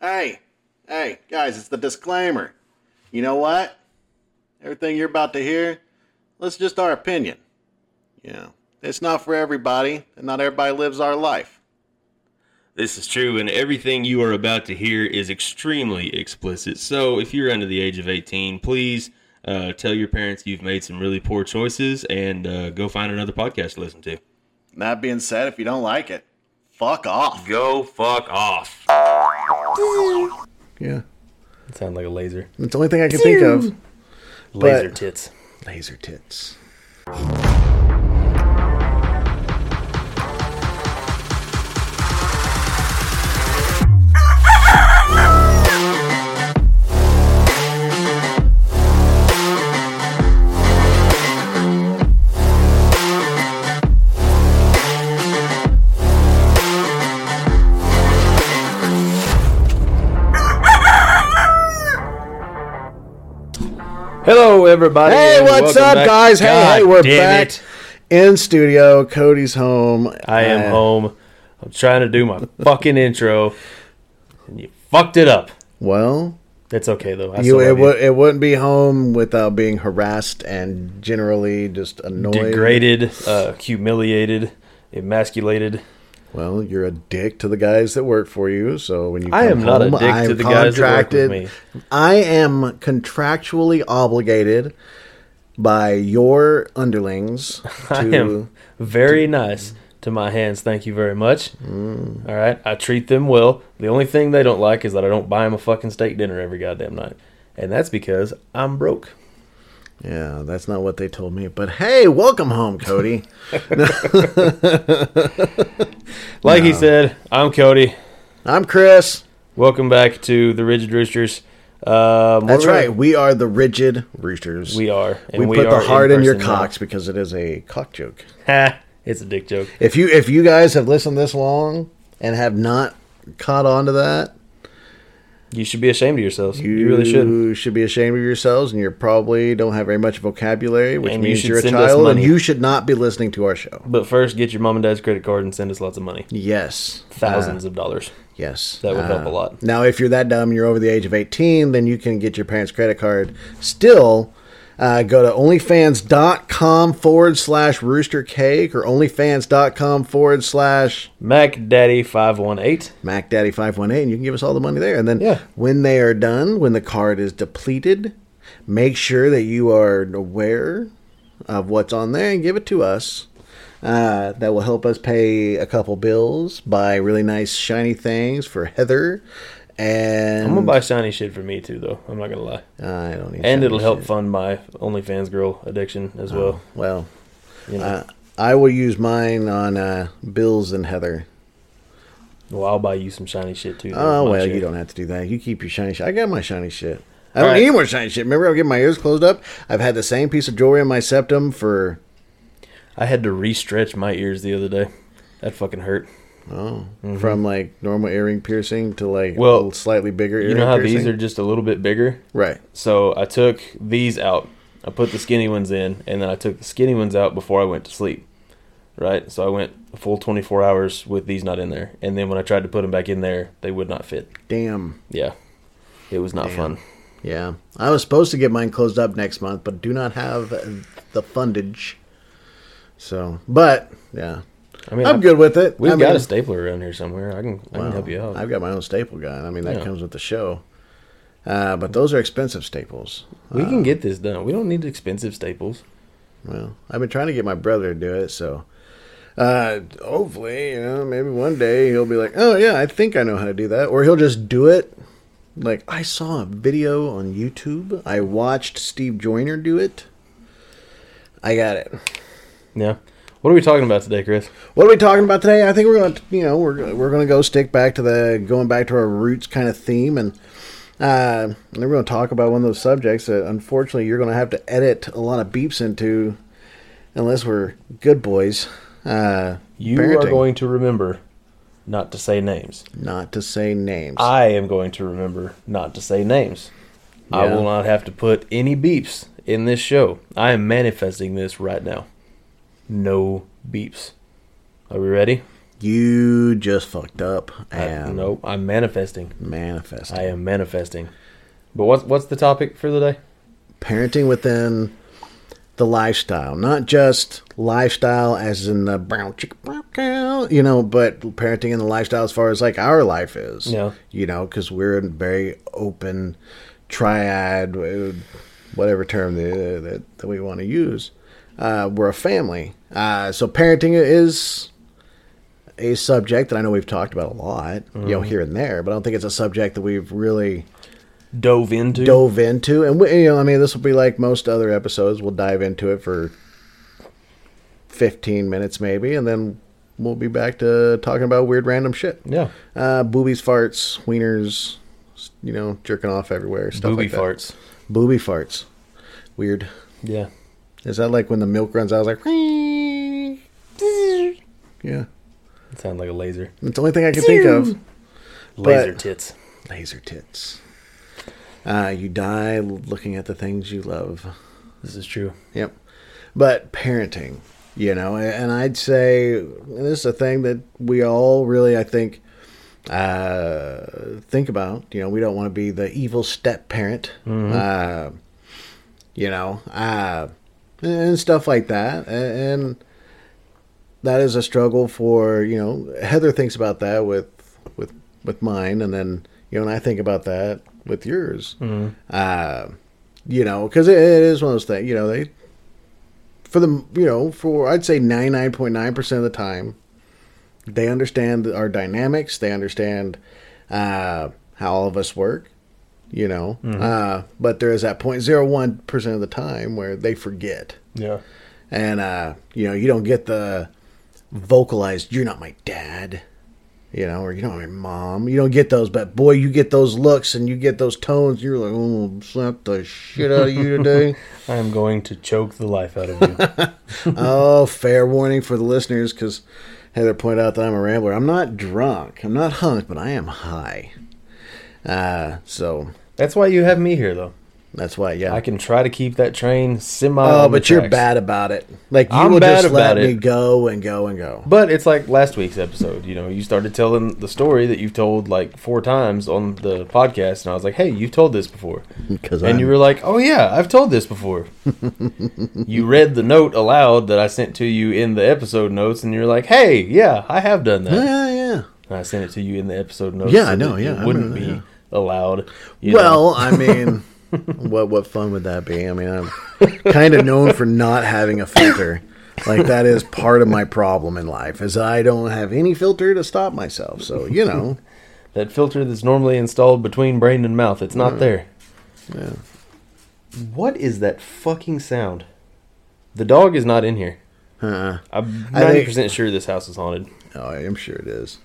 Hey, hey, guys, it's the disclaimer. You know what? Everything you're about to hear, that's just our opinion. You know, it's not for everybody, and not everybody lives our life. This is true, and everything you are about to hear is extremely explicit. So, if you're under the age of 18, please uh, tell your parents you've made some really poor choices and uh, go find another podcast to listen to. That being said, if you don't like it, fuck off. Go fuck off. Yeah. Sound like a laser. It's the only thing I can think of. Laser But- tits. Laser tits. Everybody. Hey, what's up, back. guys? Hey, God hey, we're back it. in studio. Cody's home. I am Uh, home. I'm trying to do my fucking intro, and you fucked it up. Well, It's okay though. I you it, w- it wouldn't be home without being harassed and generally just annoyed. degraded, uh, humiliated, emasculated. Well, you're a dick to the guys that work for you. So when you I am not a home, dick I'm to the guys that work with contracted- me. I am contractually obligated by your underlings I to am very nice to my hands. Thank you very much. Mm. All right, I treat them well. The only thing they don't like is that I don't buy them a fucking steak dinner every goddamn night, and that's because I'm broke. Yeah, that's not what they told me. But hey, welcome home, Cody. Like he said, I'm Cody. I'm Chris. Welcome back to the Rigid Roosters. Um, That's right. We are the rigid roosters. We are. And we, put are the heart in, your person now. cocks because it is a cock joke. Ha! It's a dick joke. If you if you guys have listened this long and have not caught on to that, You should be ashamed of yourselves. You, you, really should. should be ashamed of yourselves, and you probably don't have very much vocabulary, which And means should you're a child, and you should not be listening to our show. But first, get your mom and dad's credit card and send us lots of money. Yes, Thousands Uh, of dollars. yes, That would help Uh, a lot. Now, if you're that dumb, you're over the age of 18, then you can get your parents' credit card. Still, uh, go to onlyfans.com forward slash rooster cake or onlyfans.com forward slash MacDaddy518. MacDaddy518, and you can give us all the money there. And then Yeah. when they are done, when the card is depleted, make sure that you are aware of what's on there and give it to us. Uh, that will help us pay a couple bills, buy really nice shiny things for Heather, and I'm gonna buy shiny shit for me too, though. I'm not gonna lie. I don't need And it'll help shit. fund my OnlyFans girl addiction as well. Well, You know, uh, I will use mine on uh, Bills and Heather. well, I'll buy you some shiny shit too. Oh well, shit. you don't have to do that. You keep your shiny shit. I got my shiny shit. I don't right. need more shiny shit. Remember, I get my ears closed up. I've had the same piece of jewelry in my septum for I had to re-stretch my ears the other day. That fucking hurt. Oh, from like normal earring piercing to like Mm-hmm. Well, a slightly bigger. You know how piercing. these are just a little bit bigger? right. So I took these out. I put the skinny ones in, and then I took the skinny ones out before I went to sleep. Right? So I went a full 24 hours with these not in there. And then when I tried to put them back in there, they would not fit. Damn. Yeah. It was not Damn. fun. Yeah, I was supposed to get mine closed up next month, but do not have the fundage. So, but yeah, I mean, I'm I- good with it. We've I got mean, a stapler around here somewhere. I can, I can help you out. I've got my own staple gun. I mean, that Yeah. comes with the show. Uh, but those are expensive staples. we can get this done. We don't need expensive staples. Well, I've been trying to get my brother to do it, so uh, hopefully, you know, maybe one day he'll be like, "Oh yeah, I think I know how to do that," or he'll just do it. Like I saw a video on YouTube. I watched Steve Joyner do it. I got it. Yeah. What are we talking about today, Chris? What are we talking about today? I think we're going to, you know, we're we're going to go stick back to the going back to our roots kind of theme, and uh, and we're going to talk about one of those subjects that unfortunately you're going to have to edit a lot of beeps into, unless we're good boys. Uh, You parenting. are going to remember not to say names. not to say names. I am going to remember not to say names. I will not have to put any beeps in this show. I am manifesting this right now. No beeps. Are we ready? You just fucked up I, and nope, I'm manifesting. manifest. I am manifesting. But what's what's the topic for the day? parenting within the lifestyle, not just lifestyle as in the brown chick brown cow, you know, but parenting in the lifestyle as far as like our life is. Yeah. You know, because we're a very open triad, uh, whatever term that, that, that we want to use. Uh, we're a family. Uh, so parenting is a subject that I know we've talked about a lot, you know, here and there, but I don't think it's a subject that we've really Dove into. dove into, and we, you know, I mean, this will be like most other episodes. We'll dive into it for fifteen minutes, maybe, and then we'll be back to talking about weird, random shit. Yeah. Uh, boobies, farts, wieners, you know, jerking off everywhere, stuff Booby like that. Booby farts. Booby farts. Weird. Yeah. Is that like when the milk runs out? I was like, yeah. It sounds like a laser. It's the only thing I can think of. Laser But- tits. Laser tits. Uh, you die looking at the things you love. This is true. Yep. But parenting, you know, and I'd say and this is a thing that we all really, I think, uh, think about. You know, we don't want to be the evil step parent, uh, you know, uh, and stuff like that. And that is a struggle for, you know, Heather thinks about that with, with, with mine. And then, you know, and I think about that with yours. Uh, you know, because it, it is one of those things. You know, they for the you know for I'd say ninety nine point nine percent of the time, they understand our dynamics. They understand uh, how all of us work. You know, uh, but there is that point zero one percent of the time where they forget, Yeah. and uh, you know, you don't get the vocalized. You're not my dad. You know, or you don't my mom. You don't get those, but boy, you get those looks and you get those tones. You're like, oh, slap the shit out of you today. I am going to choke the life out of you. oh, fair warning for the listeners because Heather pointed out that I'm a rambler. I'm not drunk. I'm not hunk, but I am high. Uh, so That's why you have me here, though. that's why, yeah. I can try to keep that train semi. oh, but you're bad about it. Like you I'm will bad just let about me it. go and go and go. But it's like last week's episode. You know, you started telling the story that you've told like four times on the podcast, and I was like, "Hey, you've told this before," Because and you were like, "Oh yeah, I've told this before." you read the note aloud that I sent to you in the episode notes, and you're like, "Hey, yeah, I have done that." yeah, yeah. And I sent it to you in the episode notes. Yeah, I know, yeah, it I wouldn't remember be that, allowed. Well, I mean, what what fun would that be? I mean, I'm kind of known for not having a filter. Like that is part of my problem in life, is I don't have any filter to stop myself. So you know, that filter that's normally installed between brain and mouth, it's not there. yeah. What is that fucking sound? The dog is not in here. Uh, I'm ninety percent sure this house is haunted. oh, I am sure it is.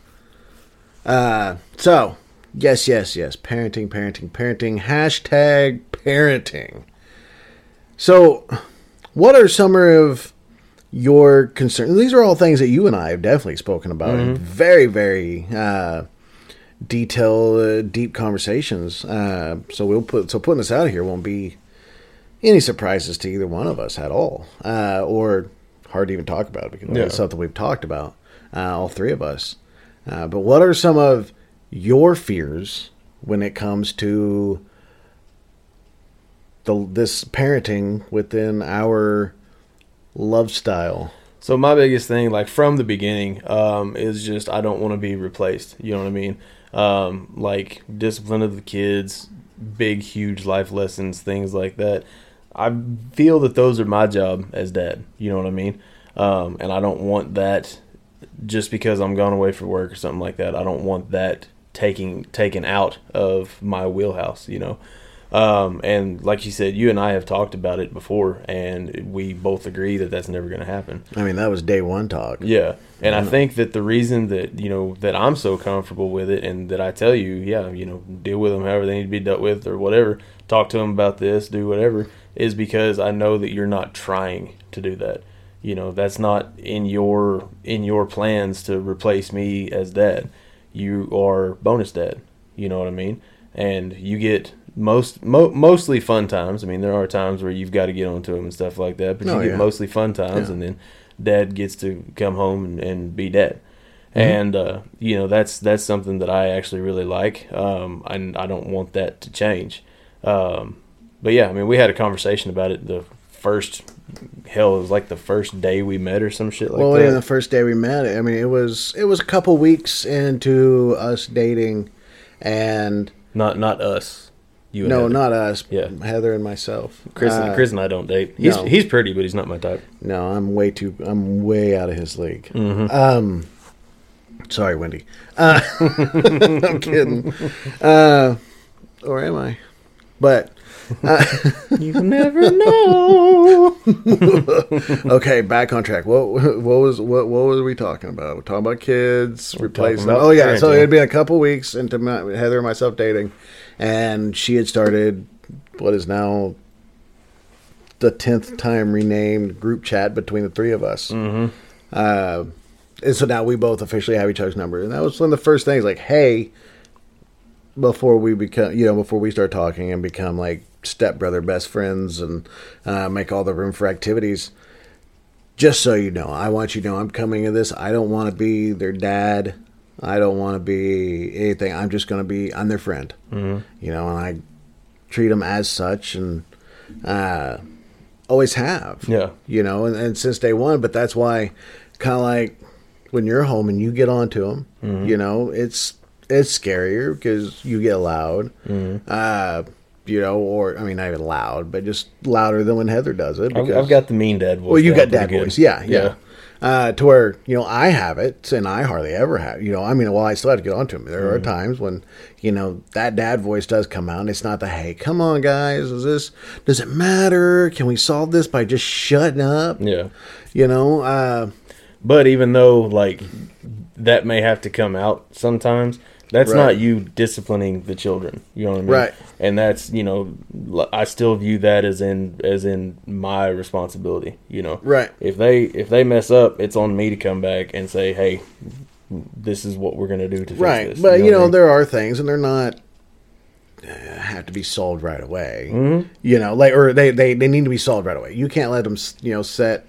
Uh, so yes, yes, yes. Parenting, parenting, parenting. Hashtag parenting. So, what are some of your concerns? These are all things that you and I have definitely spoken about in very, very uh, detailed, uh, deep conversations. Uh, so we'll put so putting this out here won't be any surprises to either one of us at all, uh, or hard to even talk about because Yeah. it's something we've talked about, uh, all three of us. Uh, but what are some of your fears when it comes to the this parenting within our love style? So my biggest thing, like from the beginning, um, is just I don't want to be replaced. You know what I mean? Um, like discipline of the kids, big, huge life lessons, things like that. I feel that those are my job as dad. You know what I mean? Um, and I don't want that just because I'm gone away for work or something like that. I don't want that taking taken out of my wheelhouse. You know. Um, and like you said, you and I have talked about it before, and we both agree that that's never going to happen. I mean, that was day one talk. Yeah, and I think that the reason that you know that I'm so comfortable with it, and that I tell you, yeah, you know, deal with them however they need to be dealt with, or whatever, talk to them about this, do whatever, is because I know that you're not trying to do that. You know, that's not in your in your plans to replace me as dad. You are bonus dad. You know what I mean? And you get most mo- mostly fun times. I mean, there are times where you've got to get onto him and stuff like that, but Oh, you get yeah. mostly fun times, Yeah. and then dad gets to come home and, and be dad. and uh, you know that's that's something that I actually really like. Um, I I don't want that to change. Um, but yeah, I mean, we had a conversation about it the first hell it was like the first day we met or some shit like that. well, that. yeah, the first day we met, I mean, it was it was a couple weeks into us dating, and Not not us. You and no, Heather. not us. Yeah. Heather and myself. Chris. Uh, Chris and I don't date. He's no. he's pretty, but he's not my type. No, I'm way too. I'm way out of his league. Mm-hmm. Um, sorry, Wendy. Uh, I'm kidding. Uh, or am I? But You never know. okay, back on track. What what was what what was we talking about? We're talking about kids replacing. about oh yeah, so it had been a couple weeks into my, Heather and myself dating, and she had started what is now the tenth time renamed group chat between the three of us. Mm-hmm. Uh, and so now we both officially have each other's number, and that was one of the first things. Like, hey, before we become, you know, before we start talking and become like stepbrother best friends and uh, make all the room for activities. Just so you know, I want you to know I'm coming to this. I don't want to be their dad. I don't want to be anything. I'm just going to be. I'm their friend. Mm-hmm. You know, and I treat them as such, and uh, always have. Yeah. You know, and, and since day one. But that's why, kind of like when you're home and you get onto them, you know, it's it's scarier because you get loud. Uh, you know, or I mean, not even loud, but just louder than when Heather does it. I've, because- I've got the mean dad voice. well, you got dad voice, yeah, yeah. Uh, to where you know I have it, and I hardly ever have. You know, I mean, well, I still have to get onto him. There Mm-hmm. are times when you know that dad voice does come out. and It's not the hey, come on, guys, is this? Does it matter? Can we solve this by just shutting up? Yeah. You know, uh, But even though like that may have to come out sometimes, that's Right. not you disciplining the children. You know what I mean? Right. And that's you know, I still view that as in as in my responsibility. You know. Right. If they if they mess up, it's on me to come back and say, hey, this is what we're gonna do to fix right. this. But you know, I mean? there are things, and they're not uh, have to be solved right away. Mm-hmm. You know, like or they, they they need to be solved right away. You can't let them you know set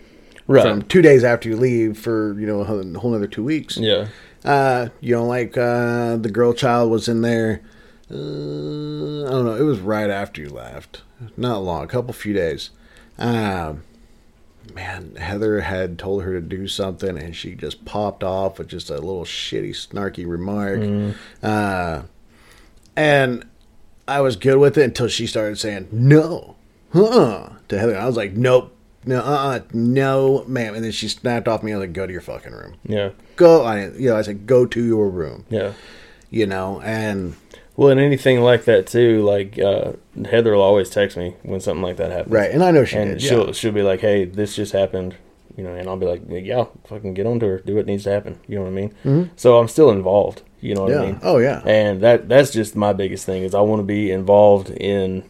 Right. from two days after you leave for you know a whole, a whole another two weeks. yeah. Uh, you know, like uh, the girl child was in there. Uh, I don't know. It was right after you left. Not long, a couple few days. Um, man, Heather had told her to do something, and she just popped off with just a little shitty, snarky remark. Uh, and I was good with it until she started saying no, huh, to Heather. I was like, nope, no, uh, uh no, ma'am. And then she snapped off me. I was like, go to your fucking room Yeah. go I you know I said go to your room Yeah. you know and Well, and anything like that too, like uh, Heather will always text me when something like that happens. right and I know she and did she'll yeah. she'll be like, "Hey, this just happened," you know, and I'll be like, "Yeah, fucking get onto her, do what needs to happen." You know what I mean? So I'm still involved. You know what Mm-hmm. yeah I mean? oh yeah And that that's just my biggest thing is I want to be involved in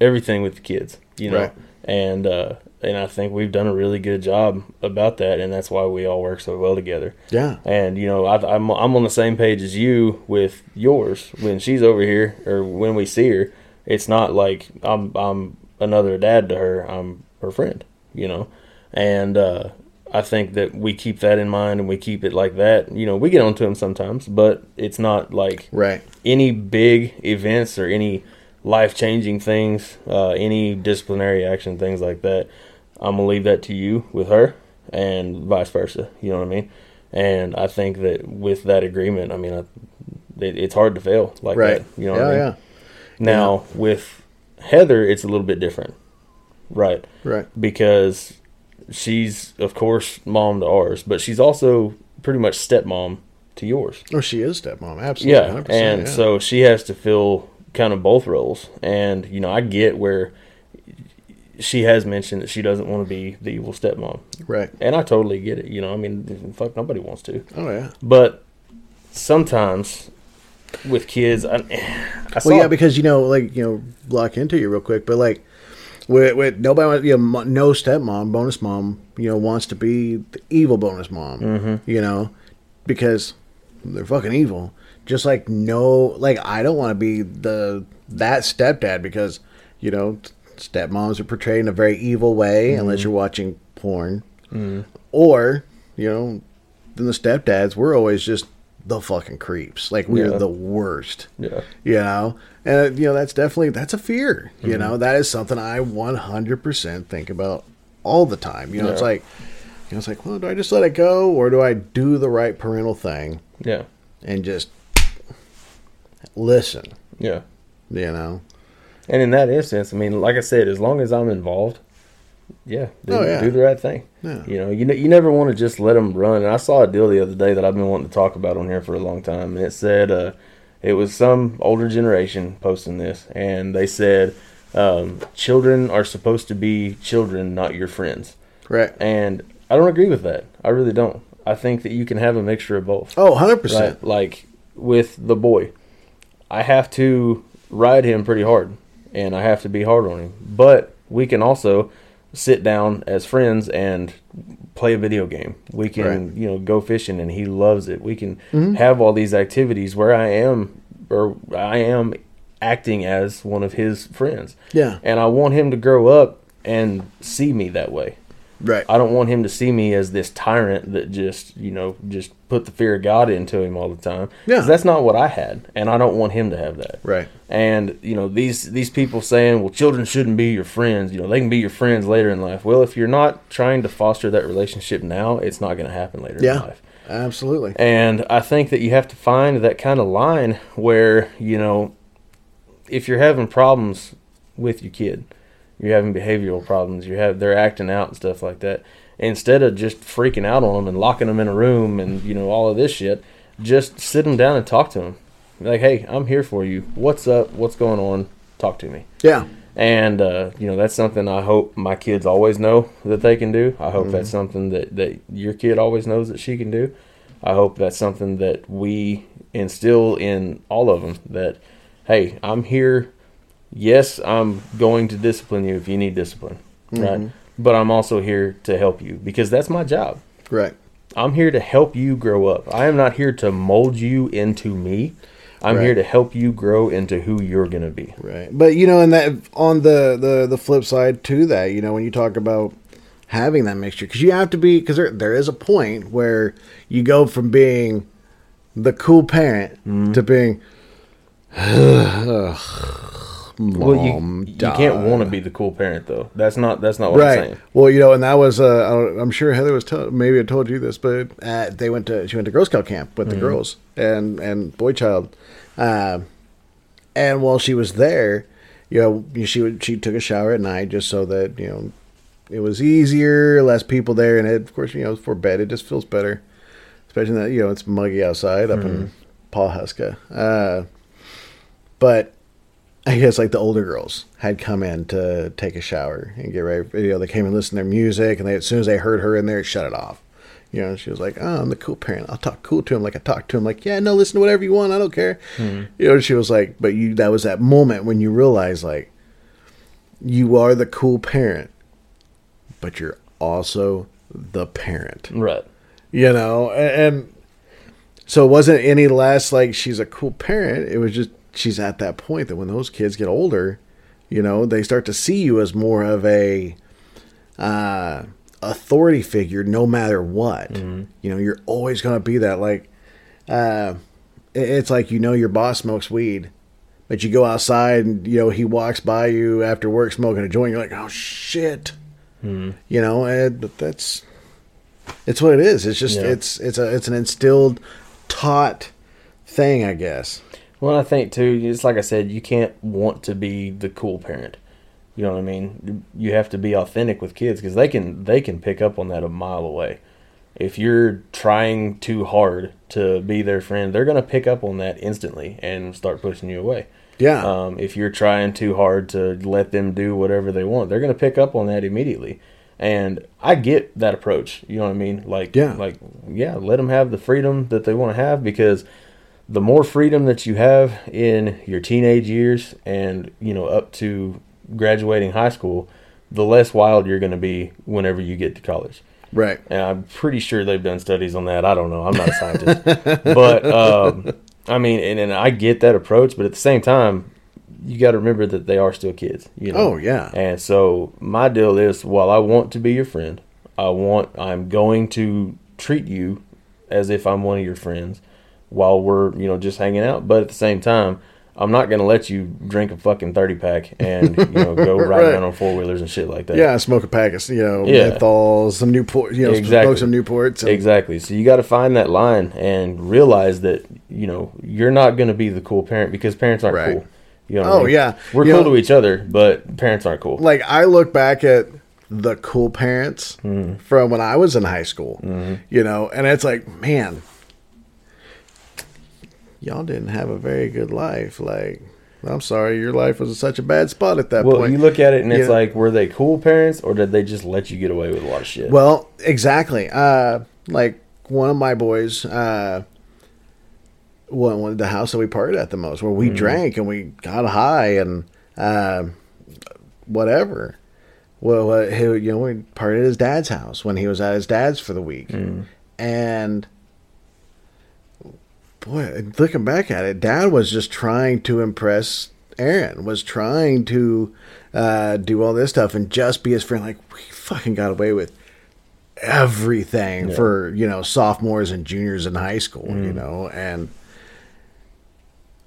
everything with the kids. You know, Right. and uh, and I think we've done a really good job about that, and that's why we all work so well together. yeah And you know, I, I'm I'm on the same page as you with yours. When she's over here, or when we see her, it's not like I'm I'm another dad to her. I'm her friend. You know, and uh, I think that we keep that in mind and we keep it like that. You know, we get onto them sometimes, but it's not like right any big events or any life changing things, uh, any disciplinary action, things like that. I'm gonna leave that to you with her, and vice versa. You know what I mean? And I think that with that agreement, I mean, I, it, it's hard to fail like right that. You know yeah what I mean? yeah Now with Heather, it's a little bit different, right? right Because she's of course mom to ours, but she's also pretty much stepmom to yours. oh she is stepmom absolutely Yeah, 100%, and yeah. so she has to fill kind of both roles. And you know, I get where she has mentioned that she doesn't want to be the evil stepmom, right and I totally get it. You know, I mean, fuck, nobody wants to. oh yeah But sometimes with kids, I, I well yeah because you know like you know lock into you real quick but like with, with nobody you know no stepmom bonus mom you know wants to be the evil bonus mom Mm-hmm. you know because they're fucking evil just like no like i don't want to be the that stepdad because you know stepmoms are portrayed in a very evil way Mm-hmm. unless you're watching porn or you know then the stepdads, we're always just the fucking creeps. Like we're Yeah. the worst. Yeah. You know, and you know that's definitely that's a fear. You Mm-hmm. know, that is something I 100% think about all the time. You know, it's like, you know, it's like, well, do I just let it go, or do I do the right parental thing Yeah. and just listen? Yeah. You know, And in that instance, I mean, like I said, as long as I'm involved, yeah, do, Oh, yeah. do the right thing. Yeah. You know, you you never want to just let them run. And I saw a deal the other day that I've been wanting to talk about on here for a long time, and it said uh, it was some older generation posting this, and they said um, children are supposed to be children, not your friends. right? And I don't agree with that. I really don't. I think that you can have a mixture of both. Oh, 100%. Right? Like with the boy, I have to ride him pretty hard, and I have to be hard on him. But we can also sit down as friends and play a video game. We can, Right. you know, go fishing, and he loves it. We can mm-hmm. have all these activities where I am, or I am acting as one of his friends. Yeah. And I want him to grow up and see me that way. Right. I don't want him to see me as this tyrant that just, you know, just put the fear of God into him all the time. Yeah. that's not what I had, and I don't want him to have that. Right. And you know these these people saying, well, children shouldn't be your friends. You know, they can be your friends later in life. Well, if you're not trying to foster that relationship now, it's not going to happen later in Yeah. life. Absolutely. And I think that you have to find that kind of line where, you know, if you're having problems with your kid, you're having behavioral problems, you have they're acting out and stuff like that, instead of just freaking out on them and locking them in a room and, you know, all of this shit, just sit them down and talk to them. Like, "Hey, I'm here for you. What's up? What's going on? Talk to me." Yeah. And uh, you know that's something I hope my kids always know that they can do. I hope that's something that, that your kid always knows that she can do. I hope that's something that we instill in all of them. That hey, I'm here. Yes, I'm going to discipline you if you need discipline, right? Mm-hmm. But I'm also here to help you because that's my job. Right. I'm here to help you grow up. I am not here to mold you into me. I'm Right. here to help you grow into who you're going to be. Right. But you know, and that on the the the flip side to that, you know, when you talk about having that mixture, because you have to be, because there there is a point where you go from being the cool parent mm-hmm. to being. Well, you, you can't want to be the cool parent though. That's not that's not what I'm Right. saying. Well, you know, and that was uh, I don't- I'm sure Heather was tell maybe I told you this, but uh, they went to she went to Girl Scout camp with the girls and and boy child, uh, and while she was there, you know, she would she took a shower at night just so that you know it was easier, less people there, and it, of course you know for bed it just feels better, especially that you know it's muggy outside up in Pawhuska, uh, but I guess like the older girls had come in to take a shower and get ready. You know, they came and listened to their music, and they as soon as they heard her in there, shut it off. You know, she was like, "Oh, I'm the cool parent. I'll talk cool to him like I talk to him. Like, yeah, no, listen to whatever you want. I don't care." Hmm. You know, she was like, "But you." That was that moment when you realize like you are the cool parent, but you're also the parent Right. you know a- and so it wasn't any less like she's a cool parent it was just she's at that point that when those kids get older you know they start to see you as more of a uh authority figure no matter what you know you're always going to be that like uh it's like you know your boss smokes weed but you go outside and you know he walks by you after work smoking a joint you're like oh shit you know and but that's it's what it is. It's just Yeah. it's it's a it's an instilled, taught thing, I guess. Well, I think too. It's like I said, you can't want to be the cool parent. You know what I mean? You have to be authentic with kids because they can they can pick up on that a mile away. If you're trying too hard to be their friend, they're gonna pick up on that instantly and start pushing you away. Yeah, Um, if you're trying too hard to let them do whatever they want, they're going to pick up on that immediately. And I get that approach. You know what I mean? Like, Yeah. like, yeah, let them have the freedom that they want to have because the more freedom that you have in your teenage years and you know up to graduating high school, the less wild you're going to be whenever you get to college. right. And I'm pretty sure they've done studies on that. I don't know. I'm not a scientist. but um, I mean, and, and I get that approach, but at the same time, you got to remember that they are still kids. You know. Oh, yeah. And so my deal is, while I want to be your friend, I want I'm going to treat you as if I'm one of your friends while we're you know just hanging out. But at the same time, I'm not gonna let you drink a fucking thirty pack and you know go ride Right. around on four wheelers and shit like that. Yeah, smoke a pack of you know Yeah. menthols, some Newport, you know, Exactly. smoke some Newports. And, Exactly. So you got to find that line and realize that you know you're not going to be the cool parent because parents aren't Right. cool. You know what I Oh, mean? yeah. we're You cool know- to each other, but parents aren't cool. Like I look back at the cool parents Mm-hmm. from when I was in high school, you know, and it's like, man, y'all didn't have a very good life. Like, I'm sorry, your life was in such a bad spot at that Well, point. Well, you look at it and it's Yeah. like, were they cool parents or did they just let you get away with a lot of shit? Well, exactly. Uh, like one of my boys, uh, one, one the house that we partied at the most, where we drank and we got high and uh, whatever. Well, what, he, you know, we partied at his dad's house when he was at his dad's for the week, and boy, looking back at it, Dad was just trying to impress Aaron. Was trying to uh, do all this stuff and just be his friend. Like we fucking got away with everything Yeah. for you know sophomores and juniors in high school. You know, and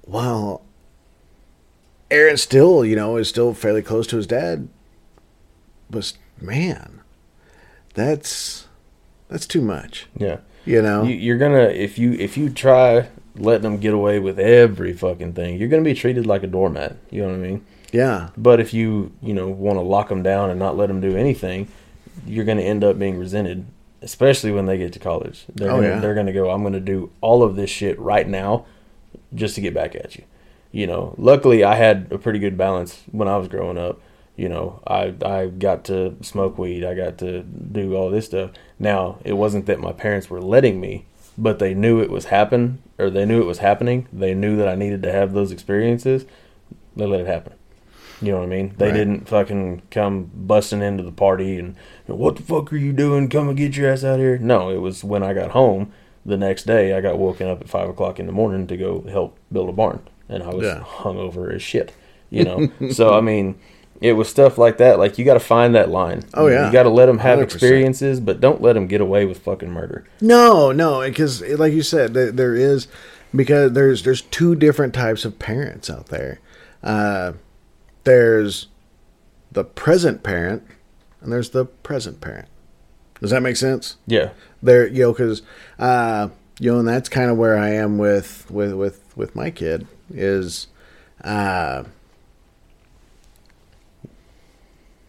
well, Aaron still you know is still fairly close to his dad. Was man, that's that's too much. yeah. You know, You, you're gonna if you if you try letting them get away with every fucking thing, you're gonna be treated like a doormat. You know what I mean? yeah. But if you you know want to lock them down and not let them do anything, you're to end up being resented, especially when they get to college. They're Oh, gonna, yeah. they're to go, I'm to do all of this shit right now, just to get back at you. You know, luckily I had a pretty good balance when I was growing up. You know, I I got to smoke weed, I got to do all this stuff. Now it wasn't that my parents were letting me, but they knew it was happen or they knew it was happening. They knew that I needed to have those experiences. They let it happen. You know what I mean? They Right. didn't fucking come busting into the party and what the fuck are you doing? Come and get your ass out here. No, it was when I got home the next day. I got woken up at five o'clock in the morning to go help build a barn, and I was Yeah. hungover as shit. You know, so I mean, it was stuff like that. Like you got to find that line. Oh, yeah. you got to let them have 100%. experiences, but don't let them get away with fucking murder. No, no, because like you said, there, there is because there's there's two different types of parents out there. Uh, there's the present parent, and there's the present parent. Does that make sense? Yeah, There, you know, because uh, you know, and that's kind of where I am with with with with my kid is, uh,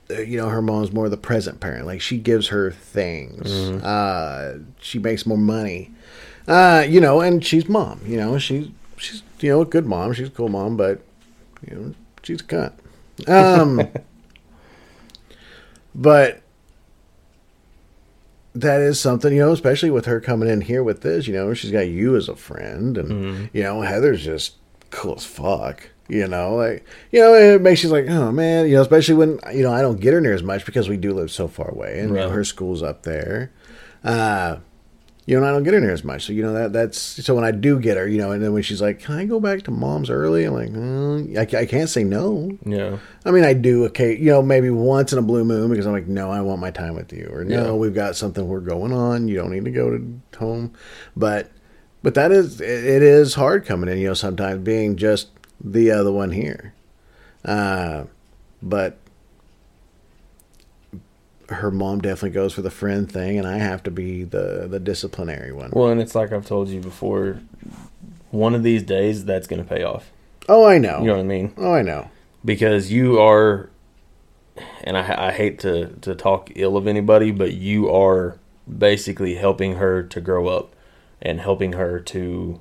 you know, her mom's more the present parent. Like she gives her things. Uh, she makes more money. Uh, you know, and she's mom. You know, she's she's you know a good mom. She's a cool mom, but you know she's a cunt. Um, but that is something you know, especially with her coming in here with this. You know, she's got you as a friend, and you know Heather's just cool as fuck. You know, like you know, it makes you like, oh man, you know, especially when you know I don't get her near as much because we do live so far away, and you know, her school's up there. Uh, you know, and I don't get her near as much. So, you know, that that's so when I do get her, you know, and then when she's like, Can I go back to mom's early? I'm like, mm, I, I can't say no. yeah, I mean, I do, okay, you know, maybe once in a blue moon because I'm like, No, I want my time with you. Or no, Yeah. we've got something we're going on. You don't need to go to home. But, but that is, it is hard coming in, you know, sometimes being just the other one here. Uh, but her mom definitely goes for the friend thing, and I have to be the the disciplinary one. Well, and it's like I've told you before. One of these days, that's going to pay off. oh, I know. You know what I mean? Oh, I know. because you are and I, I hate to, to talk ill of anybody but you are basically helping her to grow up and helping her to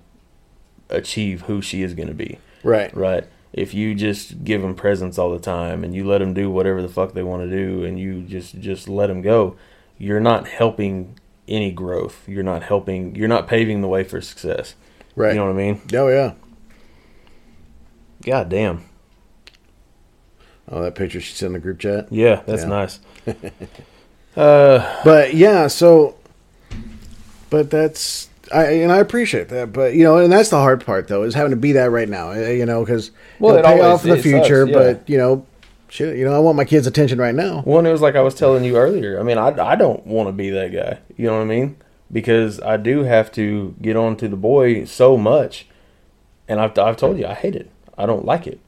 achieve who she is going to be Right. right if you just give them presents all the time and you let them do whatever the fuck they want to do and you just just let them go you're not helping any growth you're not helping you're not paving the way for success Right. you know what i mean Oh yeah. god damn Oh, that picture she sent in the group chat. yeah that's Yeah. nice uh But yeah, so, but that's I and I appreciate that. But you know, and that's the hard part though is having to be that right now. uh, You know, because Well, it'll it pay always- off in the future. sucks, yeah. But you know, shit. You know, I want my kids' attention right now. One, it was like I was telling you earlier. I mean, I, I don't want to be that guy. You know what I mean? because I do have to get on to the boy so much, and I've I've told you I hate it. I don't like it.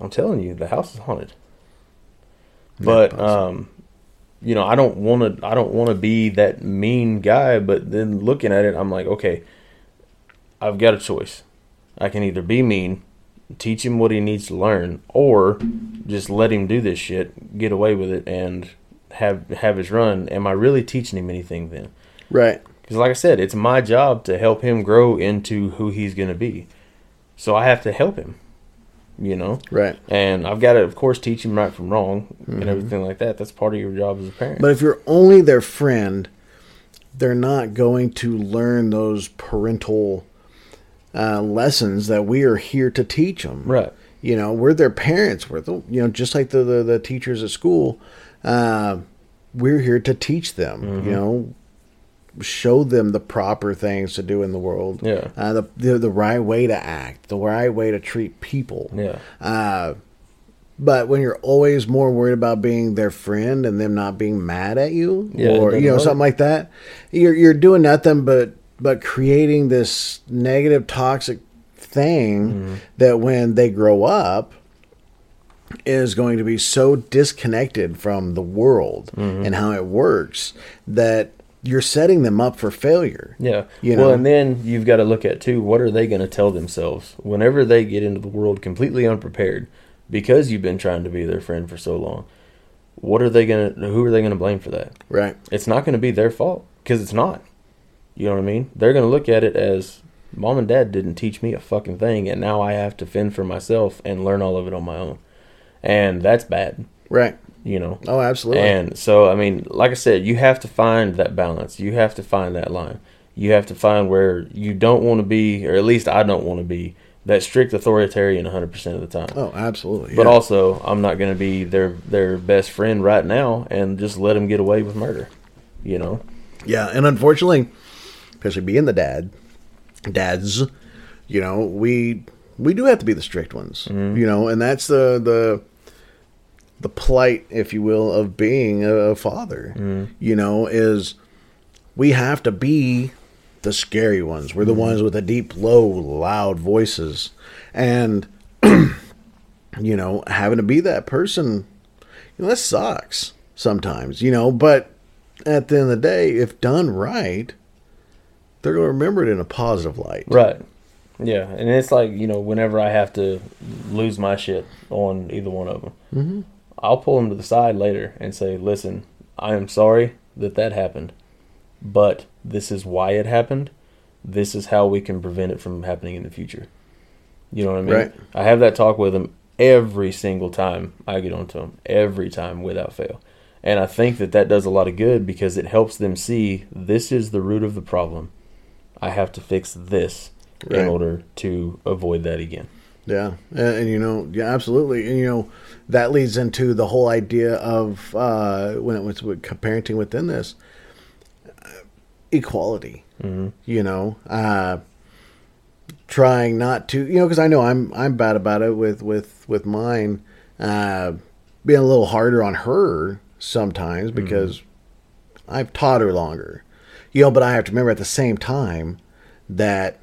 I'm telling you, the house is haunted. But um, you know, I don't want to. I don't want to be that mean guy. But then looking at it, I'm like, okay, I've got a choice. I can either be mean, teach him what he needs to learn, or just let him do this shit, get away with it, and have have his run. Am I really teaching him anything then? Right. Because, like I said, it's my job to help him grow into who he's going to be. So I have to help him, you know? Right. And I've got to, of course, teach him right from wrong and everything like that. That's part of your job as a parent. But if you're only their friend, they're not going to learn those parental uh, lessons that we are here to teach them. right. You know, we're their parents. We're the, you know, just like the, the, the teachers at school. Uh, we're here to teach them, you know, show them the proper things to do in the world. Yeah. Uh, the, the, the right way to act, the right way to treat people. Yeah. Uh, but when you're always more worried about being their friend and them not being mad at you, Yeah, or you know something like that, you're you're doing nothing but but creating this negative, toxic thing Mm-hmm. that when they grow up is going to be so disconnected from the world Mm-hmm. and how it works that you're setting them up for failure. Yeah. You well, and then you've got to look at too. What are they going to tell themselves whenever they get into the world completely unprepared because you've been trying to be their friend for so long? What are they going to? Who are they going to blame for that? Right. It's not going to be their fault because it's not. You know what I mean? They're going to look at it as mom and dad didn't teach me a fucking thing, and now I have to fend for myself and learn all of it on my own, and that's bad. Right. You know. Oh, absolutely. And so, I mean, like I said, you have to find that balance. You have to find that line. You have to find where you don't want to be, or at least I don't want to be, that strict authoritarian 100% of the time. oh, absolutely. But yeah. also, I'm not going to be their their best friend right now and just let them get away with murder. You know? Yeah, and unfortunately, especially being the dad, dads, you know, we we do have to be the strict ones, mm-hmm. you know, and that's the the the plight, if you will, of being a father. You know, is we have to be the scary ones. We're the ones with the deep, low, loud voices, and you know, having to be that person, you know, that sucks sometimes, you know, but at the end of the day, if done right, they're going to remember it in a positive light. Right. Yeah, and it's like you know, whenever I have to lose my shit on either one of them, mm-hmm. I'll pull them to the side later and say, "Listen, I am sorry that that happened, but this is why it happened. This is how we can prevent it from happening in the future." You know what I mean? Right. I have that talk with them every single time I get onto them, every time without fail. And I think that that does a lot of good because it helps them see this is the root of the problem. I have to fix this Right. in order to avoid that again. Yeah, and, and you know, yeah, absolutely, and you know, that leads into the whole idea of uh, when it was with parenting within this uh, equality. Mm-hmm. You know, uh, trying not to, you know, because I know I'm I'm bad about it with with with mine, uh, being a little harder on her sometimes because I've taught her longer, you know, but I have to remember at the same time that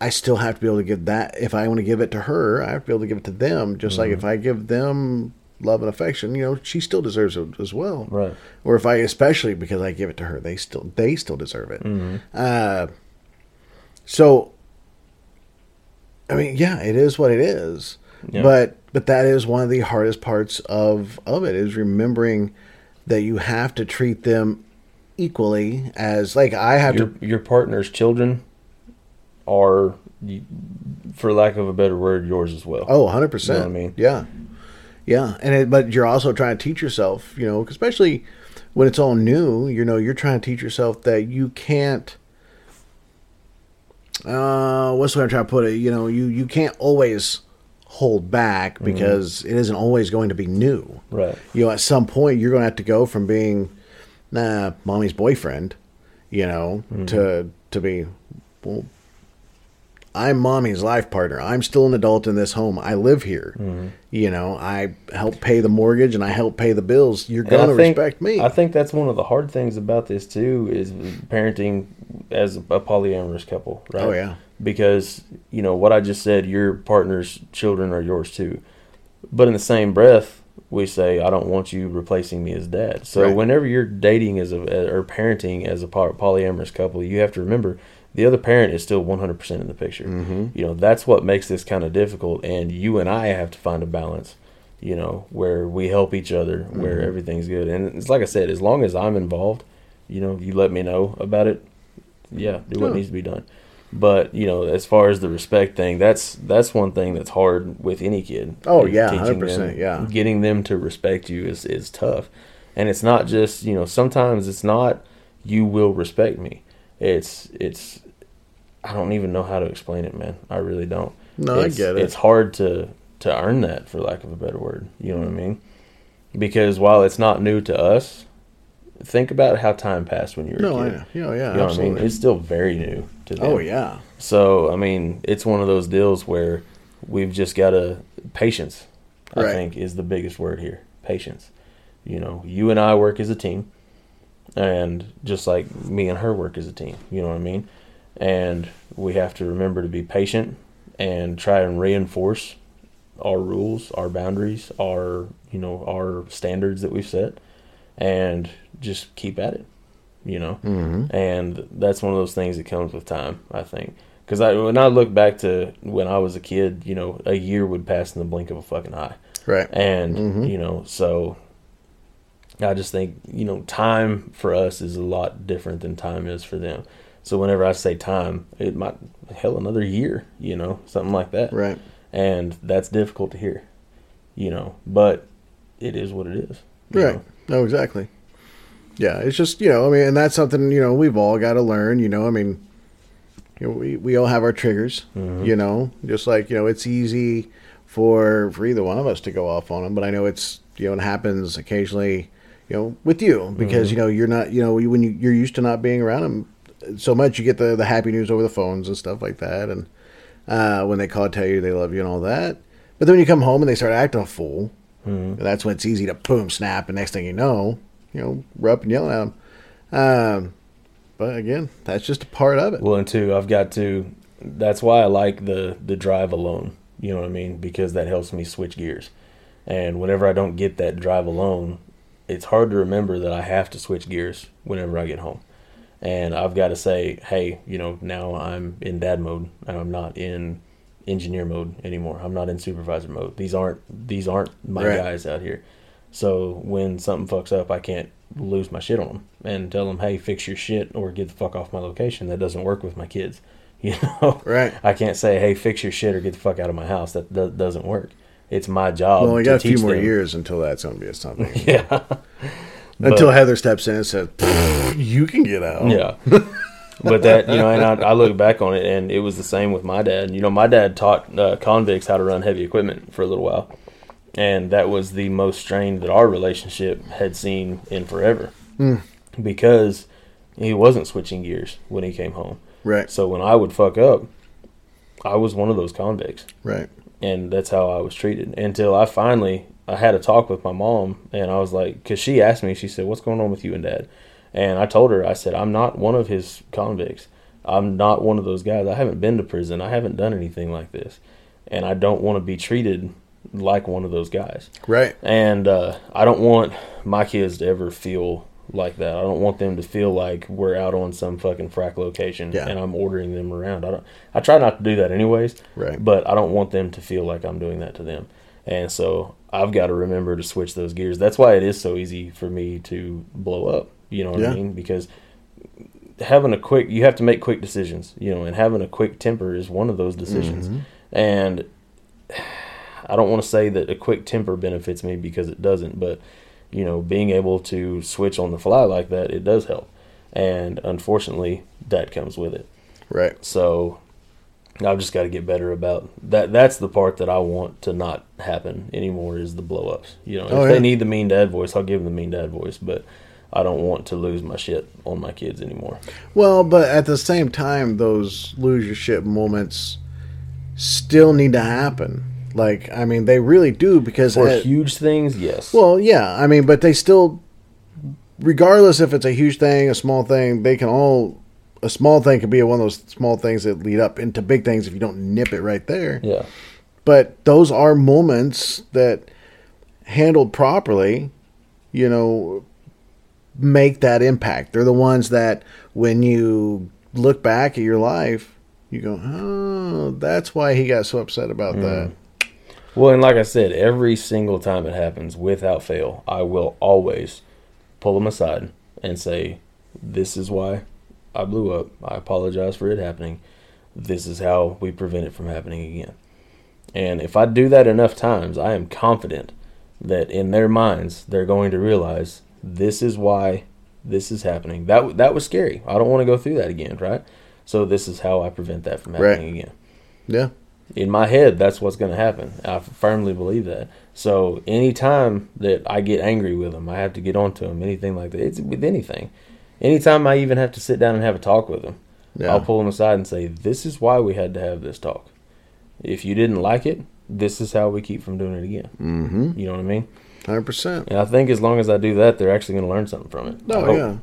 I still have to be able to give that. If I want to give it to her, I have to be able to give it to them. Just like if I give them love and affection, you know, she still deserves it as well. Right. Or if I, especially because I give it to her, they still they still deserve it. Uh, so, I mean, yeah, it is what it is. Yeah. But but that is one of the hardest parts of of it is remembering that you have to treat them equally as like I have Your to your partner's children are, for lack of a better word, yours as well. Oh, 100%. You know what I mean? Yeah. Yeah. And it, but you're also trying to teach yourself, you know, especially when it's all new, you know, you're trying to teach yourself that you can't uh what's the way I'm trying to put it? You know, you you can't always hold back because it isn't always going to be new. Right. You know, at some point you're going to have to go from being nah, mommy's boyfriend, you know, to to be well I'm mommy's life partner. I'm still an adult in this home. I live here. Mm-hmm. You know, I help pay the mortgage and I help pay the bills. You're going to respect me. I think that's one of the hard things about this too is parenting as a polyamorous couple, right? Oh, yeah. Because you know what I just said, your partner's children are yours too, but in the same breath, we say I don't want you replacing me as dad. So Right. whenever you're dating as a or parenting as a polyamorous couple, you have to remember the other parent is still 100% in the picture. Mm-hmm. You know that's what makes this kind of difficult, and you and I have to find a balance you know, where we help each other, where Mm-hmm. everything's good. And it's like I said, as long as I'm involved, you know, you let me know about it. Yeah, do what Yeah. needs to be done. But you know, as far as the respect thing, that's that's one thing that's hard with any kid. Oh, yeah, 100%, them- yeah. getting them to respect you is is tough, and it's not just you know. Sometimes it's not you will respect me. It's it's I don't even know how to explain it, man. I really don't. No, I It's- get it. It's hard to to earn that, for lack of a better word. You know what I mean? Because while it's not new to us, think about how time passed when you were no, a I kid. know. You know, yeah, You know what I mean? It's still very new to them. oh, yeah. So I mean, it's one of those deals where we've just got to patience. I Right. think is the biggest word here. Patience. You know, you and I work as a team, and just like me and her work as a team. You know what I mean? And we have to remember to be patient and try and reinforce our rules, our boundaries, our you know our standards that we've set, and just keep at it. You know, Mm-hmm. and that's one of those things that comes with time. I think because I when I look back to when I was a kid, you know, a year would pass in the blink of a fucking eye, Right. and Mhm. you know, so I just think you know, time for us is a lot different than time is for them. So whenever I say time, it might hell another year, you know, something like that, Right. and that's difficult to hear, you know, but it is what it is, Right. know? No, exactly. Yeah, it's just you know, I mean, and that's something you know we've all got to learn. You know, I mean, you know, we we all have our triggers. Mm-hmm. You know, just like you know, it's easy for for either one of us to go off on them, but I know it's you know it happens occasionally. You know, with you because Mm-hmm. you know you're not you know when you, you're used to not being around them so much, you get the the happy news over the phones and stuff like that, and uh, when they call tell you they love you and all that. But then when you come home and they start acting a fool, Mm-hmm. that's when it's easy to boom snap, and next thing you know, you know, we're up and yelling at them. Um, but again, that's just a part of it. Well, and two, I've got to. That's why I like the the drive alone. You know what I mean? Because that helps me switch gears. And whenever I don't get that drive alone, it's hard to remember that I have to switch gears whenever I get home. And I've got to say, hey, you know, now I'm in dad mode, and I'm not in engineer mode anymore. I'm not in supervisor mode. These aren't these aren't my Right. guys out here. So when something fucks up, I can't lose my shit on them and tell them, "Hey, fix your shit or get the fuck off my location." That doesn't work with my kids. You know, Right. I can't say, "Hey, fix your shit or get the fuck out of my house." That, that doesn't work. It's my job. well, we to got a few more them. years until that's going to be a something. Yeah, until But- Heather steps in and says, "You can get out." Yeah. but that, you know, and I, I look back on it, and it was the same with my dad. You know, my dad taught uh, convicts how to run heavy equipment for a little while. And that was the most strained that our relationship had seen in forever. Because he wasn't switching gears when he came home. Right. So when I would fuck up, I was one of those convicts Right. and that's how I was treated until I finally I had a talk with my mom and I was like cuz she asked me she said what's going on with you and dad and I told her I said I'm not one of his convicts I'm not one of those guys I haven't been to prison I haven't done anything like this and I don't want to be treated like one of those guys Right. and uh, I don't want my kids to ever feel like that. I don't want them to feel like we're out on some fucking frack location Yeah. and I'm ordering them around. I don't. I try not to do that anyways. Right. But I don't want them to feel like I'm doing that to them. And so I've got to remember to switch those gears. That's why it is so easy for me to blow up. You know what Yeah. I mean? Because having a quick, you have to make quick decisions. You know, and having a quick temper is one of those decisions. Mm-hmm. And I don't want to say that a quick temper benefits me because it doesn't, but you know, being able to switch on the fly like that, it does help. And unfortunately, that comes with it. Right. So I've just got to get better about that. That's the part that I want to not happen anymore is the blow ups. You know, Oh, if yeah. they need the mean dad voice, I'll give them the mean dad voice, but I don't want to lose my shit on my kids anymore. Well, but at the same time, those lose your shit moments still need to happen. Like, I mean, they really do because For at- huge things, yes. well, yeah, I mean, but they still, regardless if it's a huge thing, a small thing, they can all. A small thing can be one of those small things that lead up into big things if you don't nip it right there. yeah. But those are moments that, handled properly, you know, make that impact. They're the ones that, when you look back at your life, you go, "Oh, that's why he got so upset about hmm. that." Well, and like I said, every single time it happens, without fail, I will always pull them aside and say, "This is why I blew up. I apologize for it happening. This is how we prevent it from happening again." And if I do that enough times, I am confident that in their minds they're going to realize this is why this is happening. That that was scary. I don't want to go through that again, right? So this is how I prevent that from happening Right. again Yeah, in my head that's what's going to happen i firmly believe that so anytime that i get angry with them i have to get onto them anything like that it's with anything anytime i even have to sit down and have a talk with them Yeah. i'll pull them aside and say this is why we had to have this talk if you didn't like it this is how we keep from doing it again mm-hmm. you know what i mean hundred percent. and i think as long as i do that they're actually going to learn something from it Oh yeah,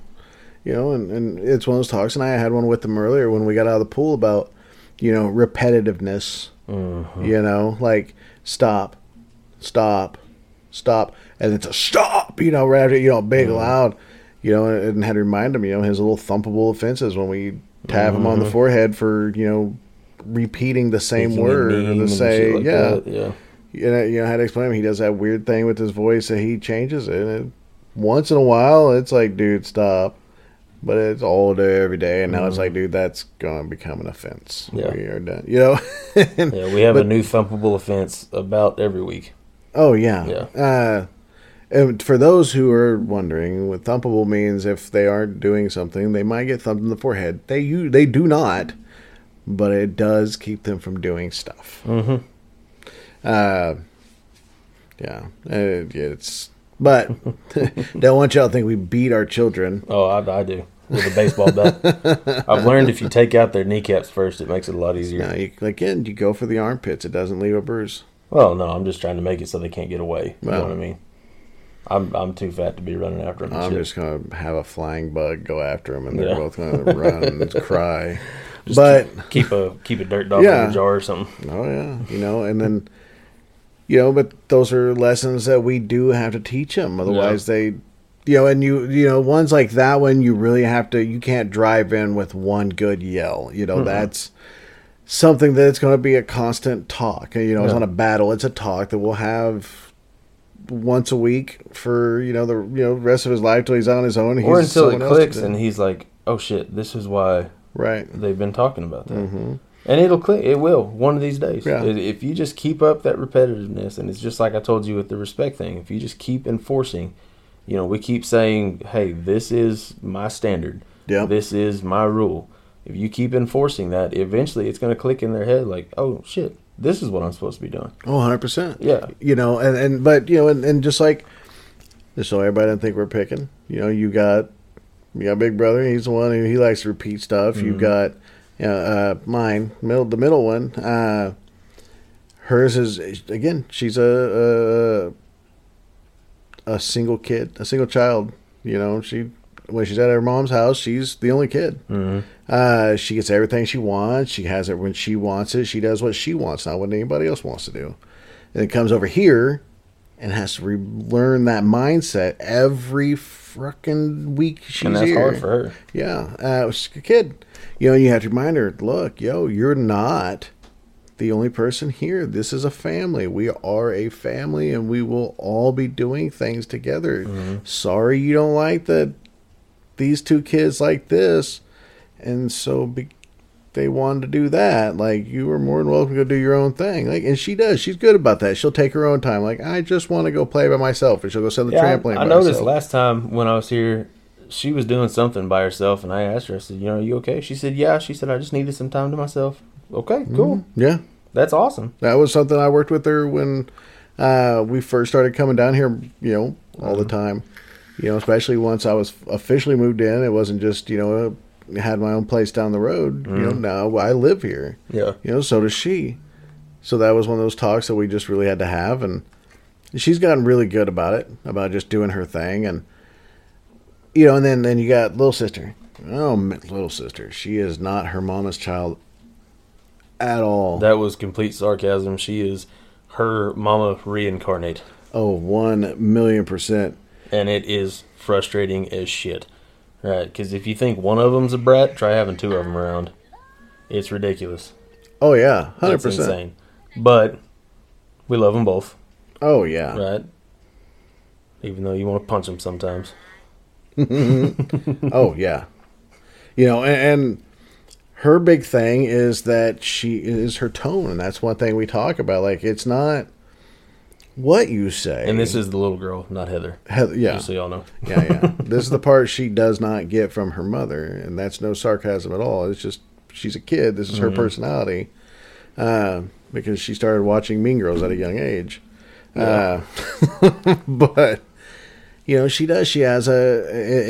you know, and, and it's one of those talks, and I had one with them earlier when we got out of the pool about, you know, repetitiveness. Mm-hmm. You know, like stop, stop, stop, and it's a stop. You know, right after you know, big Mm-hmm. loud. You know, and, had to remind him, you know, his little thumpable offenses when we tap him on the forehead for you know repeating the same Mm-hmm. Making word or the same, like yeah that, yeah you know, you know, I had to explain him. He does that weird thing with his voice that he changes it. And once in a while, it's like, dude, stop. But it's all day, every day. And now it's like, dude, that's going to become an offense. Mm-hmm. Yeah. We are done. You know? And- yeah we have a new thumpable offense about every week oh, yeah. Yeah. Uh, and for those who are wondering, what thumpable means if they aren't doing something, they might get thumped in the forehead. They you they do not, but it does keep them from doing stuff. mm-hmm. Uh, yeah, uh, it's. But don't want y'all to think we beat our children. Oh, I, I do with a baseball bat. I've learned if you take out their kneecaps first, it makes it a lot easier. No, you, again, you go for the armpits. It doesn't leave a bruise. Well, no, I'm just trying to make it so they can't get away. You know Well. what I mean? I'm I'm too fat to be running after them. and I'm shit. just gonna have a flying bug go after them, and they're Yeah. both gonna run and cry. but keep a keep a dirt dog Yeah. in a jar or something. oh yeah, you know, and then you know, but those are lessons that we do have to teach them. Otherwise, they, you know, and you, you know, ones like that one, you really have to. You can't drive in with one good yell. You know, mm-hmm. that's something that's going to be a constant talk. You know, it's Yeah. not a battle; it's a talk that we'll have once a week for you know the you know rest of his life till he's on his own. Or He's until it clicks and he's like, "Oh shit, this is why right. they've been talking about that." Mm-hmm. And it'll click. It will one of these days. Yeah. If you just keep up that repetitiveness, and it's just like I told you with the respect thing. If you just keep enforcing, you know, we keep saying, "Hey, this is my standard. Yep. This is my rule." If you keep enforcing that, eventually it's going to click in their head like, "Oh shit, this is what I'm supposed to be doing." Oh, 100%. Yeah. You know, and, and but, you know, and, and just like, just so everybody doesn't think we're picking, you know, you got, you got Big Brother. He's the one who he likes to repeat stuff. You've got, you know, uh, mine, middle, the middle one. Uh, hers is, again, she's a, a, a single kid, a single child. You know, she, when she's at her mom's house, she's the only kid. Mm-hmm. Uh, she gets everything she wants. She has it when she wants it. She does what she wants, not what anybody else wants to do. And it comes over here and has to relearn that mindset every frickin' week she's and that's here. hard for her. Yeah, uh, she's a kid. You know, you have to remind her, look, yo, you're not the only person here. This is a family. We are a family, and we will all be doing things together. Sorry, you don't like that. These two kids like this, and so be, they wanted to do that. Like you were more than welcome to go do your own thing. Like, and she does. She's good about that. She'll take her own time. Like I just want to go play by myself, and she'll go sit on the Yeah, trampoline. I, by noticed herself. last time when I was here, she was doing something by herself, and I asked her, I said, "You know, are you okay?" She said, "Yeah." She said, "I just needed some time to myself." Okay, cool. Yeah, That's awesome. That was something I worked with her when uh, we first started coming down here, you know, all Uh-huh. the time. You know, especially once I was officially moved in, it wasn't just, you know, had my own place down the road. You know, Mm-hmm. now I live here. Yeah. You know, so does she. So that was one of those talks that we just really had to have, and she's gotten really good about it, about just doing her thing, and you know, and then then you got little sister. Oh, little sister, she is not her mama's child at all. That was complete sarcasm. She is her mama reincarnate, oh, one million percent. And it is frustrating as shit. Right? Because if you think one of them's a brat, try having two of them around. It's ridiculous. Oh yeah, hundred percent. insane. But we love them both, Oh yeah. right? Even though you want to punch them sometimes. Oh yeah. You know, and, and her big thing is that she is her tone, and that's one thing we talk about. Like it's not what you say. And this is the little girl, not Heather. Heather, yeah, Just so y'all know. yeah, yeah. this is the part she does not get from her mother, and that's no sarcasm at all. It's just she's a kid. This is her personality, uh, because she started watching Mean Girls at a young age. Uh, but you know, she does. She has a.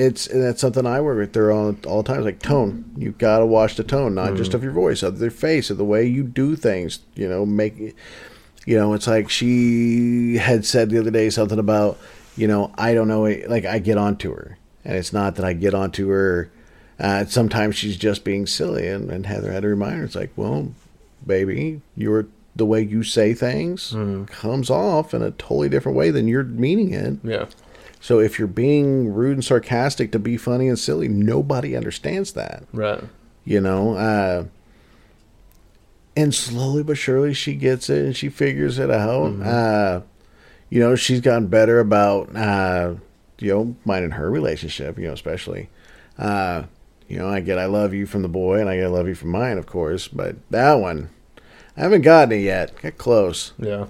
It's and that's something I work with her all all the time. It's like tone. You got to watch the tone, not just of your voice, of their face, of the way you do things. You know, make. You know, it's like she had said the other day something about, you know, I don't know, like I get onto her, and it's not that I get onto her. Uh, sometimes she's just being silly, and, and Heather had to remind her. It's like, well, baby, you're the way you say things comes off in a totally different way than you're meaning it. Yeah. So if you're being rude and sarcastic to be funny and silly, nobody understands that, Right. you know. Uh, and slowly but surely, she gets it and she figures it out. Uh, you know, she's gotten better about uh, you know minding her relationship. You know, especially. Uh, you know, I get I love you from the boy, and I get I love you from mine, of course. But that one, I haven't gotten it yet. Get close. Yeah.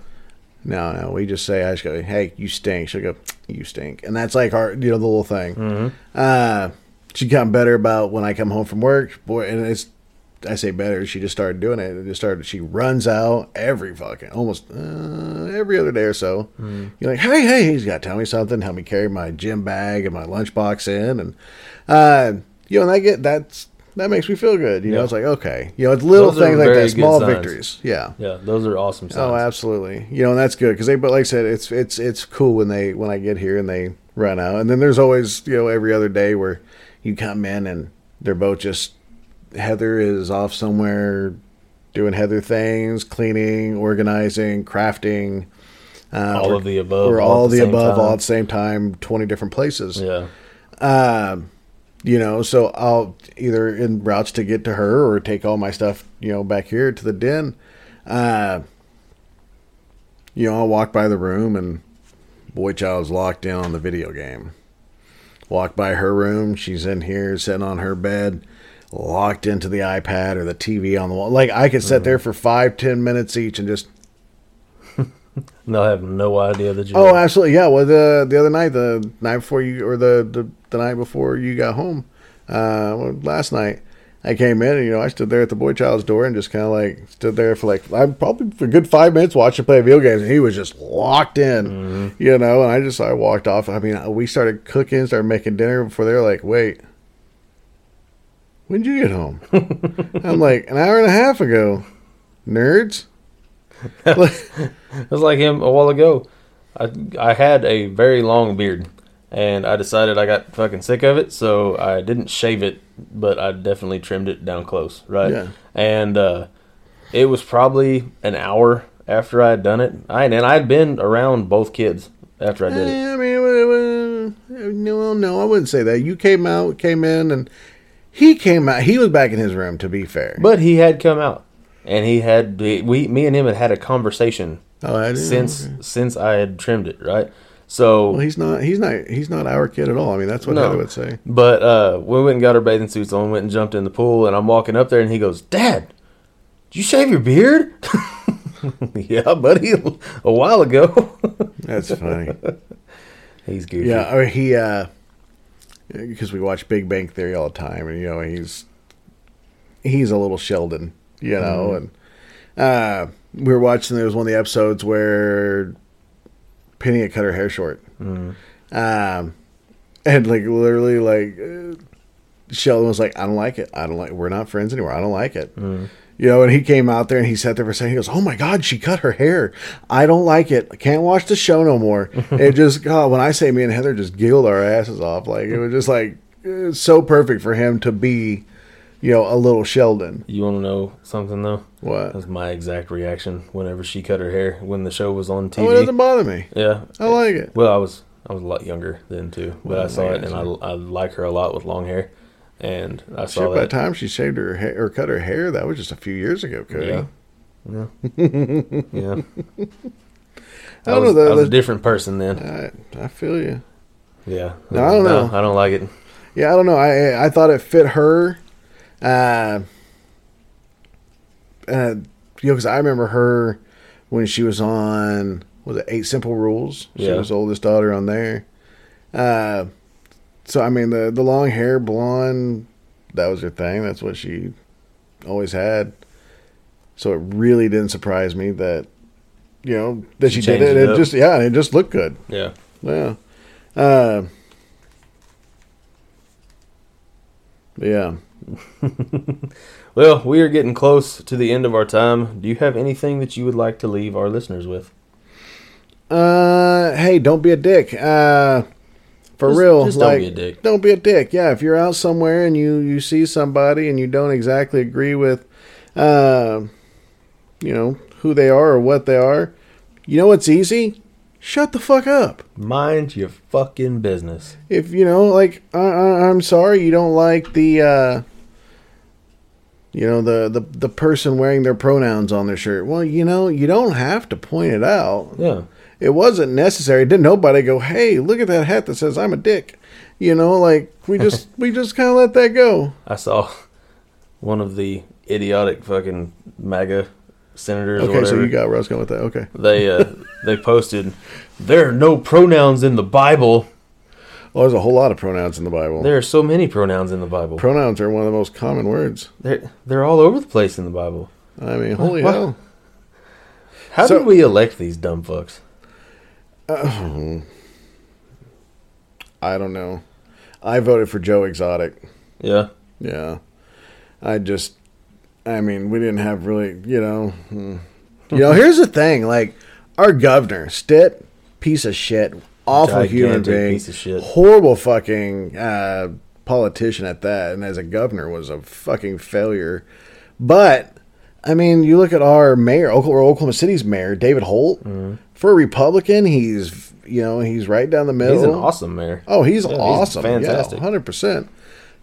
No, no, we just say I just go, hey, you stink. She'll go, you stink, and that's like our, you know, the little thing. Mm-hmm. Uh, she gotten better about when I come home from work, boy, and it's, I say better. She just started doing it. It just started. She runs out every fucking, almost uh, every other day or so. You're like, hey, hey, he's got to tell me something. Help me carry my gym bag and my lunchbox in, and uh, you know, and I get that's that makes me feel good. You know, Yeah. it's like okay, you know, it's little Those things like that, small signs. victories. Yeah. Yeah. Those are awesome signs. Oh, absolutely. You know, and that's good because they. But like I said, it's it's it's cool when they when I get here and they run out, and then there's always you know every other day where you come in and they're both just Heather is off somewhere doing Heather things, cleaning, organizing, crafting. Uh, All of the above, or all all, the the above, all at the same time, twenty different places. Yeah. Um, you know, so I'll either in routes to get to her or take all my stuff, you know, back here to the den. Uh, you know, I'll walk by the room and boy child's locked in on the video game. Walk by her room, she's in here sitting on her bed, locked into the iPad or the TV on the wall. Like I could sit there for five, ten minutes each and just And they'll have no idea that you. Oh, absolutely. Yeah. Well, the the other night, the night before you, or the the, the night before you got home, uh, well, last night, I came in and you know I stood there at the boy child's door and just kind of like stood there for like I probably for a good five minutes watching play video games and he was just locked in, you know. And I just I walked off. I mean, we started cooking, started making dinner before they were like, wait. When'd you get home? I'm like an hour and a half ago, nerds. It was like him a while ago. I I had a very long beard, and I decided I got fucking sick of it, so I didn't shave it, but I definitely trimmed it down close, right? Yeah. And uh, it was probably an hour after I had done it. I and I had been around both kids after I did it. Eh, I mean, no, no, I wouldn't say that. You came out, came in, and he came out. He was back in his room. To be fair, But he had come out, and he had we me and him had had a conversation oh, I since okay. since I had trimmed it, right? So well, he's not. He's not. He's not our kid at all. I mean, that's what No. Heather would say. But uh, we went and got our bathing suits on, went and jumped in the pool, and I'm walking up there, and he goes, "Dad, did you shave your beard?" yeah, buddy, a while ago. That's funny. He's goofy. yeah, or he. uh because we watch Big Bang Theory all the time, and you know he's he's a little Sheldon, you know, and uh we were watching. There was one of the episodes where Penny had cut her hair short, um, and like literally like Sheldon was like, "I don't like it. I don't like. We're not friends anymore. I don't like it." You You know, and he came out there and he sat there for a second. He goes, "Oh my God, she cut her hair. I don't like it. I can't watch the show no more." it just, God, when I say me and Heather just giggled our asses off, like it was just like it was so perfect for him to be, you know, a little Sheldon. You want to know something though? What? That's my exact reaction whenever she cut her hair when the show was on TV. Oh, it doesn't bother me. yeah, I like it. Well, I was I was a lot younger then too, but Well, I saw it and I, I like her a lot with long hair, and I Shit, saw by the time she shaved her hair or cut her hair, that was just a few years ago, Cody. Yeah, yeah, yeah. I I, don't was, know. I was a different person then. I, I feel you. Yeah, No, I don't know. I don't like it. Yeah, I don't know. I I thought it fit her. Uh, uh, you know, because I remember her when she was on was it Eight Simple Rules? She Yeah. was the oldest daughter on there. Uh, so I mean the the long hair, blonde, that was her thing. That's what she always had. So it really didn't surprise me that you know that she, She did it. It it just yeah, it just looked good. Yeah, Yeah. Uh, yeah. Well, we are getting close to the end of our time. Do you have anything that you would like to leave our listeners with? Uh, hey, don't be a dick. Uh, for Just- real, just don't like, be a dick. Don't be a dick. Yeah, if you're out somewhere and you you see somebody and you don't exactly agree with, uh, you know who they are or what they are, you know what's easy? Shut the fuck up. Mind your fucking business. If you know, like, I, I, I'm sorry, you don't like the, uh, you know, the, the the person wearing their pronouns on their shirt. Well, you know, you don't have to point it out. Yeah, It wasn't necessary. Didn't nobody go, "Hey, look at that hat that says I'm a dick." You know, like we just we just kind of let that go. I saw one of the idiotic fucking MAGA senators. or Okay, so you got where I was going with that. Okay. they uh, they posted there are no pronouns in the Bible. Well, there's a whole lot of pronouns in the Bible. There are so many pronouns in the Bible. pronouns are one of the most common words. They're they're all over the place in the Bible. I mean, holy What? hell. How So- did we elect these dumb fucks? I don't know. I voted for Joe Exotic. Yeah, Yeah. I just, I mean, we didn't have really, you know. hmm. You know, here's the thing like, our governor, Stitt, piece of shit, awful human being, piece of shit. horrible fucking uh, politician at that, and as a governor was a fucking failure. But, I mean, you look at our mayor, Oklahoma, Oklahoma City's mayor, David Holt. For a Republican, he's, you know, he's right down the middle. he's an awesome mayor. Oh, he's Yeah, he's awesome. fantastic. hundred percent.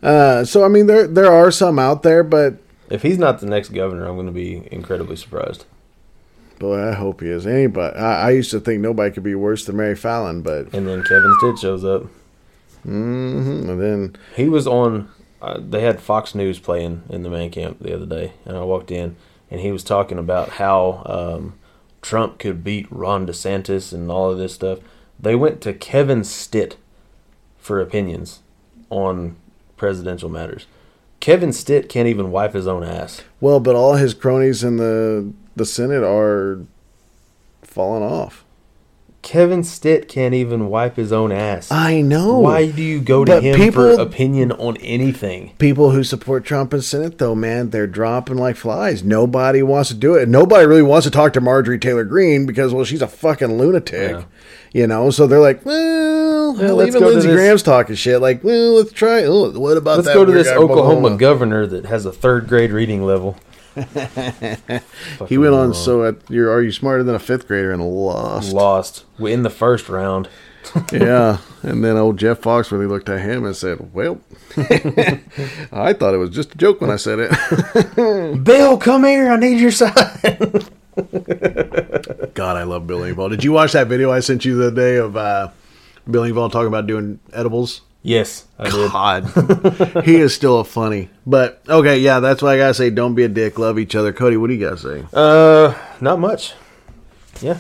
Uh, so I mean, there there are some out there, but If he's not the next governor, I'm going to be incredibly surprised. boy, I hope he is. Anybody, I, I used to think nobody could be worse than Mary Fallin, but And then Kevin Stitt shows up. mhm, and then He was on. Uh, they had Fox News playing in the man camp the other day, and I walked in, and he was talking about how um, Trump could beat Ron DeSantis and all of this stuff. They went to Kevin Stitt for opinions on presidential matters. Kevin Stitt can't even wipe his own ass. well, but all his cronies in the the Senate are falling off. Kevin Stitt can't even wipe his own ass. I know. Why do you go to But him people- for opinion on anything? People who support Trump in Senate, though, man, they're dropping like flies. Nobody wants to do it. Nobody really wants to talk to Marjorie Taylor Greene because, well, she's a fucking lunatic. Yeah. You know, so they're like, well, Yeah, even Lindsey Graham's talking shit. Like, well, let's try. Oh, what about Let's that go to this from Oklahoma governor that has a third grade reading level. He went on. So, at, you're you smarter than a fifth grader and lost? lost in the first round. yeah, and then old Jeff Fox Foxworthy looked at him and said, "Well, I thought it was just a joke when I said it." Bill, come here. I need your side. God, I love Bill Engvall. Did you watch that video I sent you the day of uh, Bill Engvall talking about doing edibles? Yes, I did. God, he is still a funny. But okay, yeah, that's why I gotta say, don't be a dick. Love each other. Cody, what do you gotta say? Uh, not much. Yeah.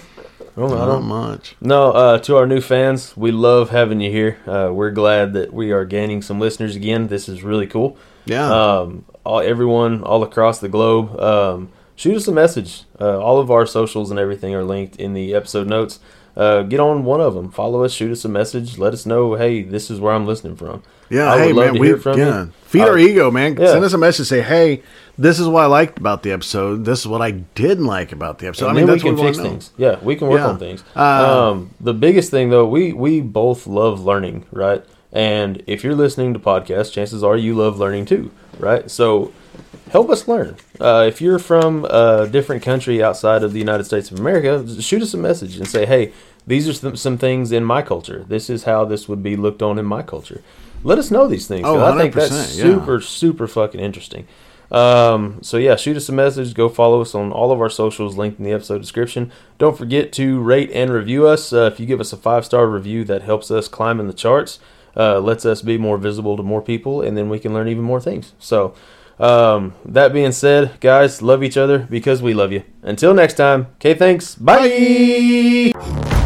I don't, I Not don't, much. no, uh, to our new fans, we love having you here. Uh, we're glad that we are gaining some listeners again. This is really cool. Yeah. Um, all everyone all across the globe, um, shoot us a message. Uh, all of our socials and everything are linked in the episode notes. Uh, get on one of them. Follow us, shoot us a message, let us know, hey, this is where I'm listening from. Yeah, I hey would love man, to we yeah. you. feed Uh, our ego, man. yeah. Send us a message. Say, hey, this is what I liked about the episode. This is what I didn't like about the episode. and I mean, we can we fix things. Yeah, we can work Yeah. on things. Uh, um, the biggest thing though, we we both love learning, right? And if you're listening to podcasts, chances are you love learning too, right? So help us learn. Uh, if you're from a different country outside of the United States of America, shoot us a message and say, hey, these are some, some things in my culture. This is how this would be looked on in my culture. Let us know these things. Oh, I think that's 100%, yeah. super, super fucking interesting. Um, so yeah, shoot us a message. Go follow us on all of our socials linked in the episode description. Don't forget to rate and review us. Uh, if you give us a five star review, that helps us climb in the charts, uh, lets us be more visible to more people, and then we can learn even more things. So, um, that being said, guys, love each other because we love you. Until next time, okay, thanks. Bye.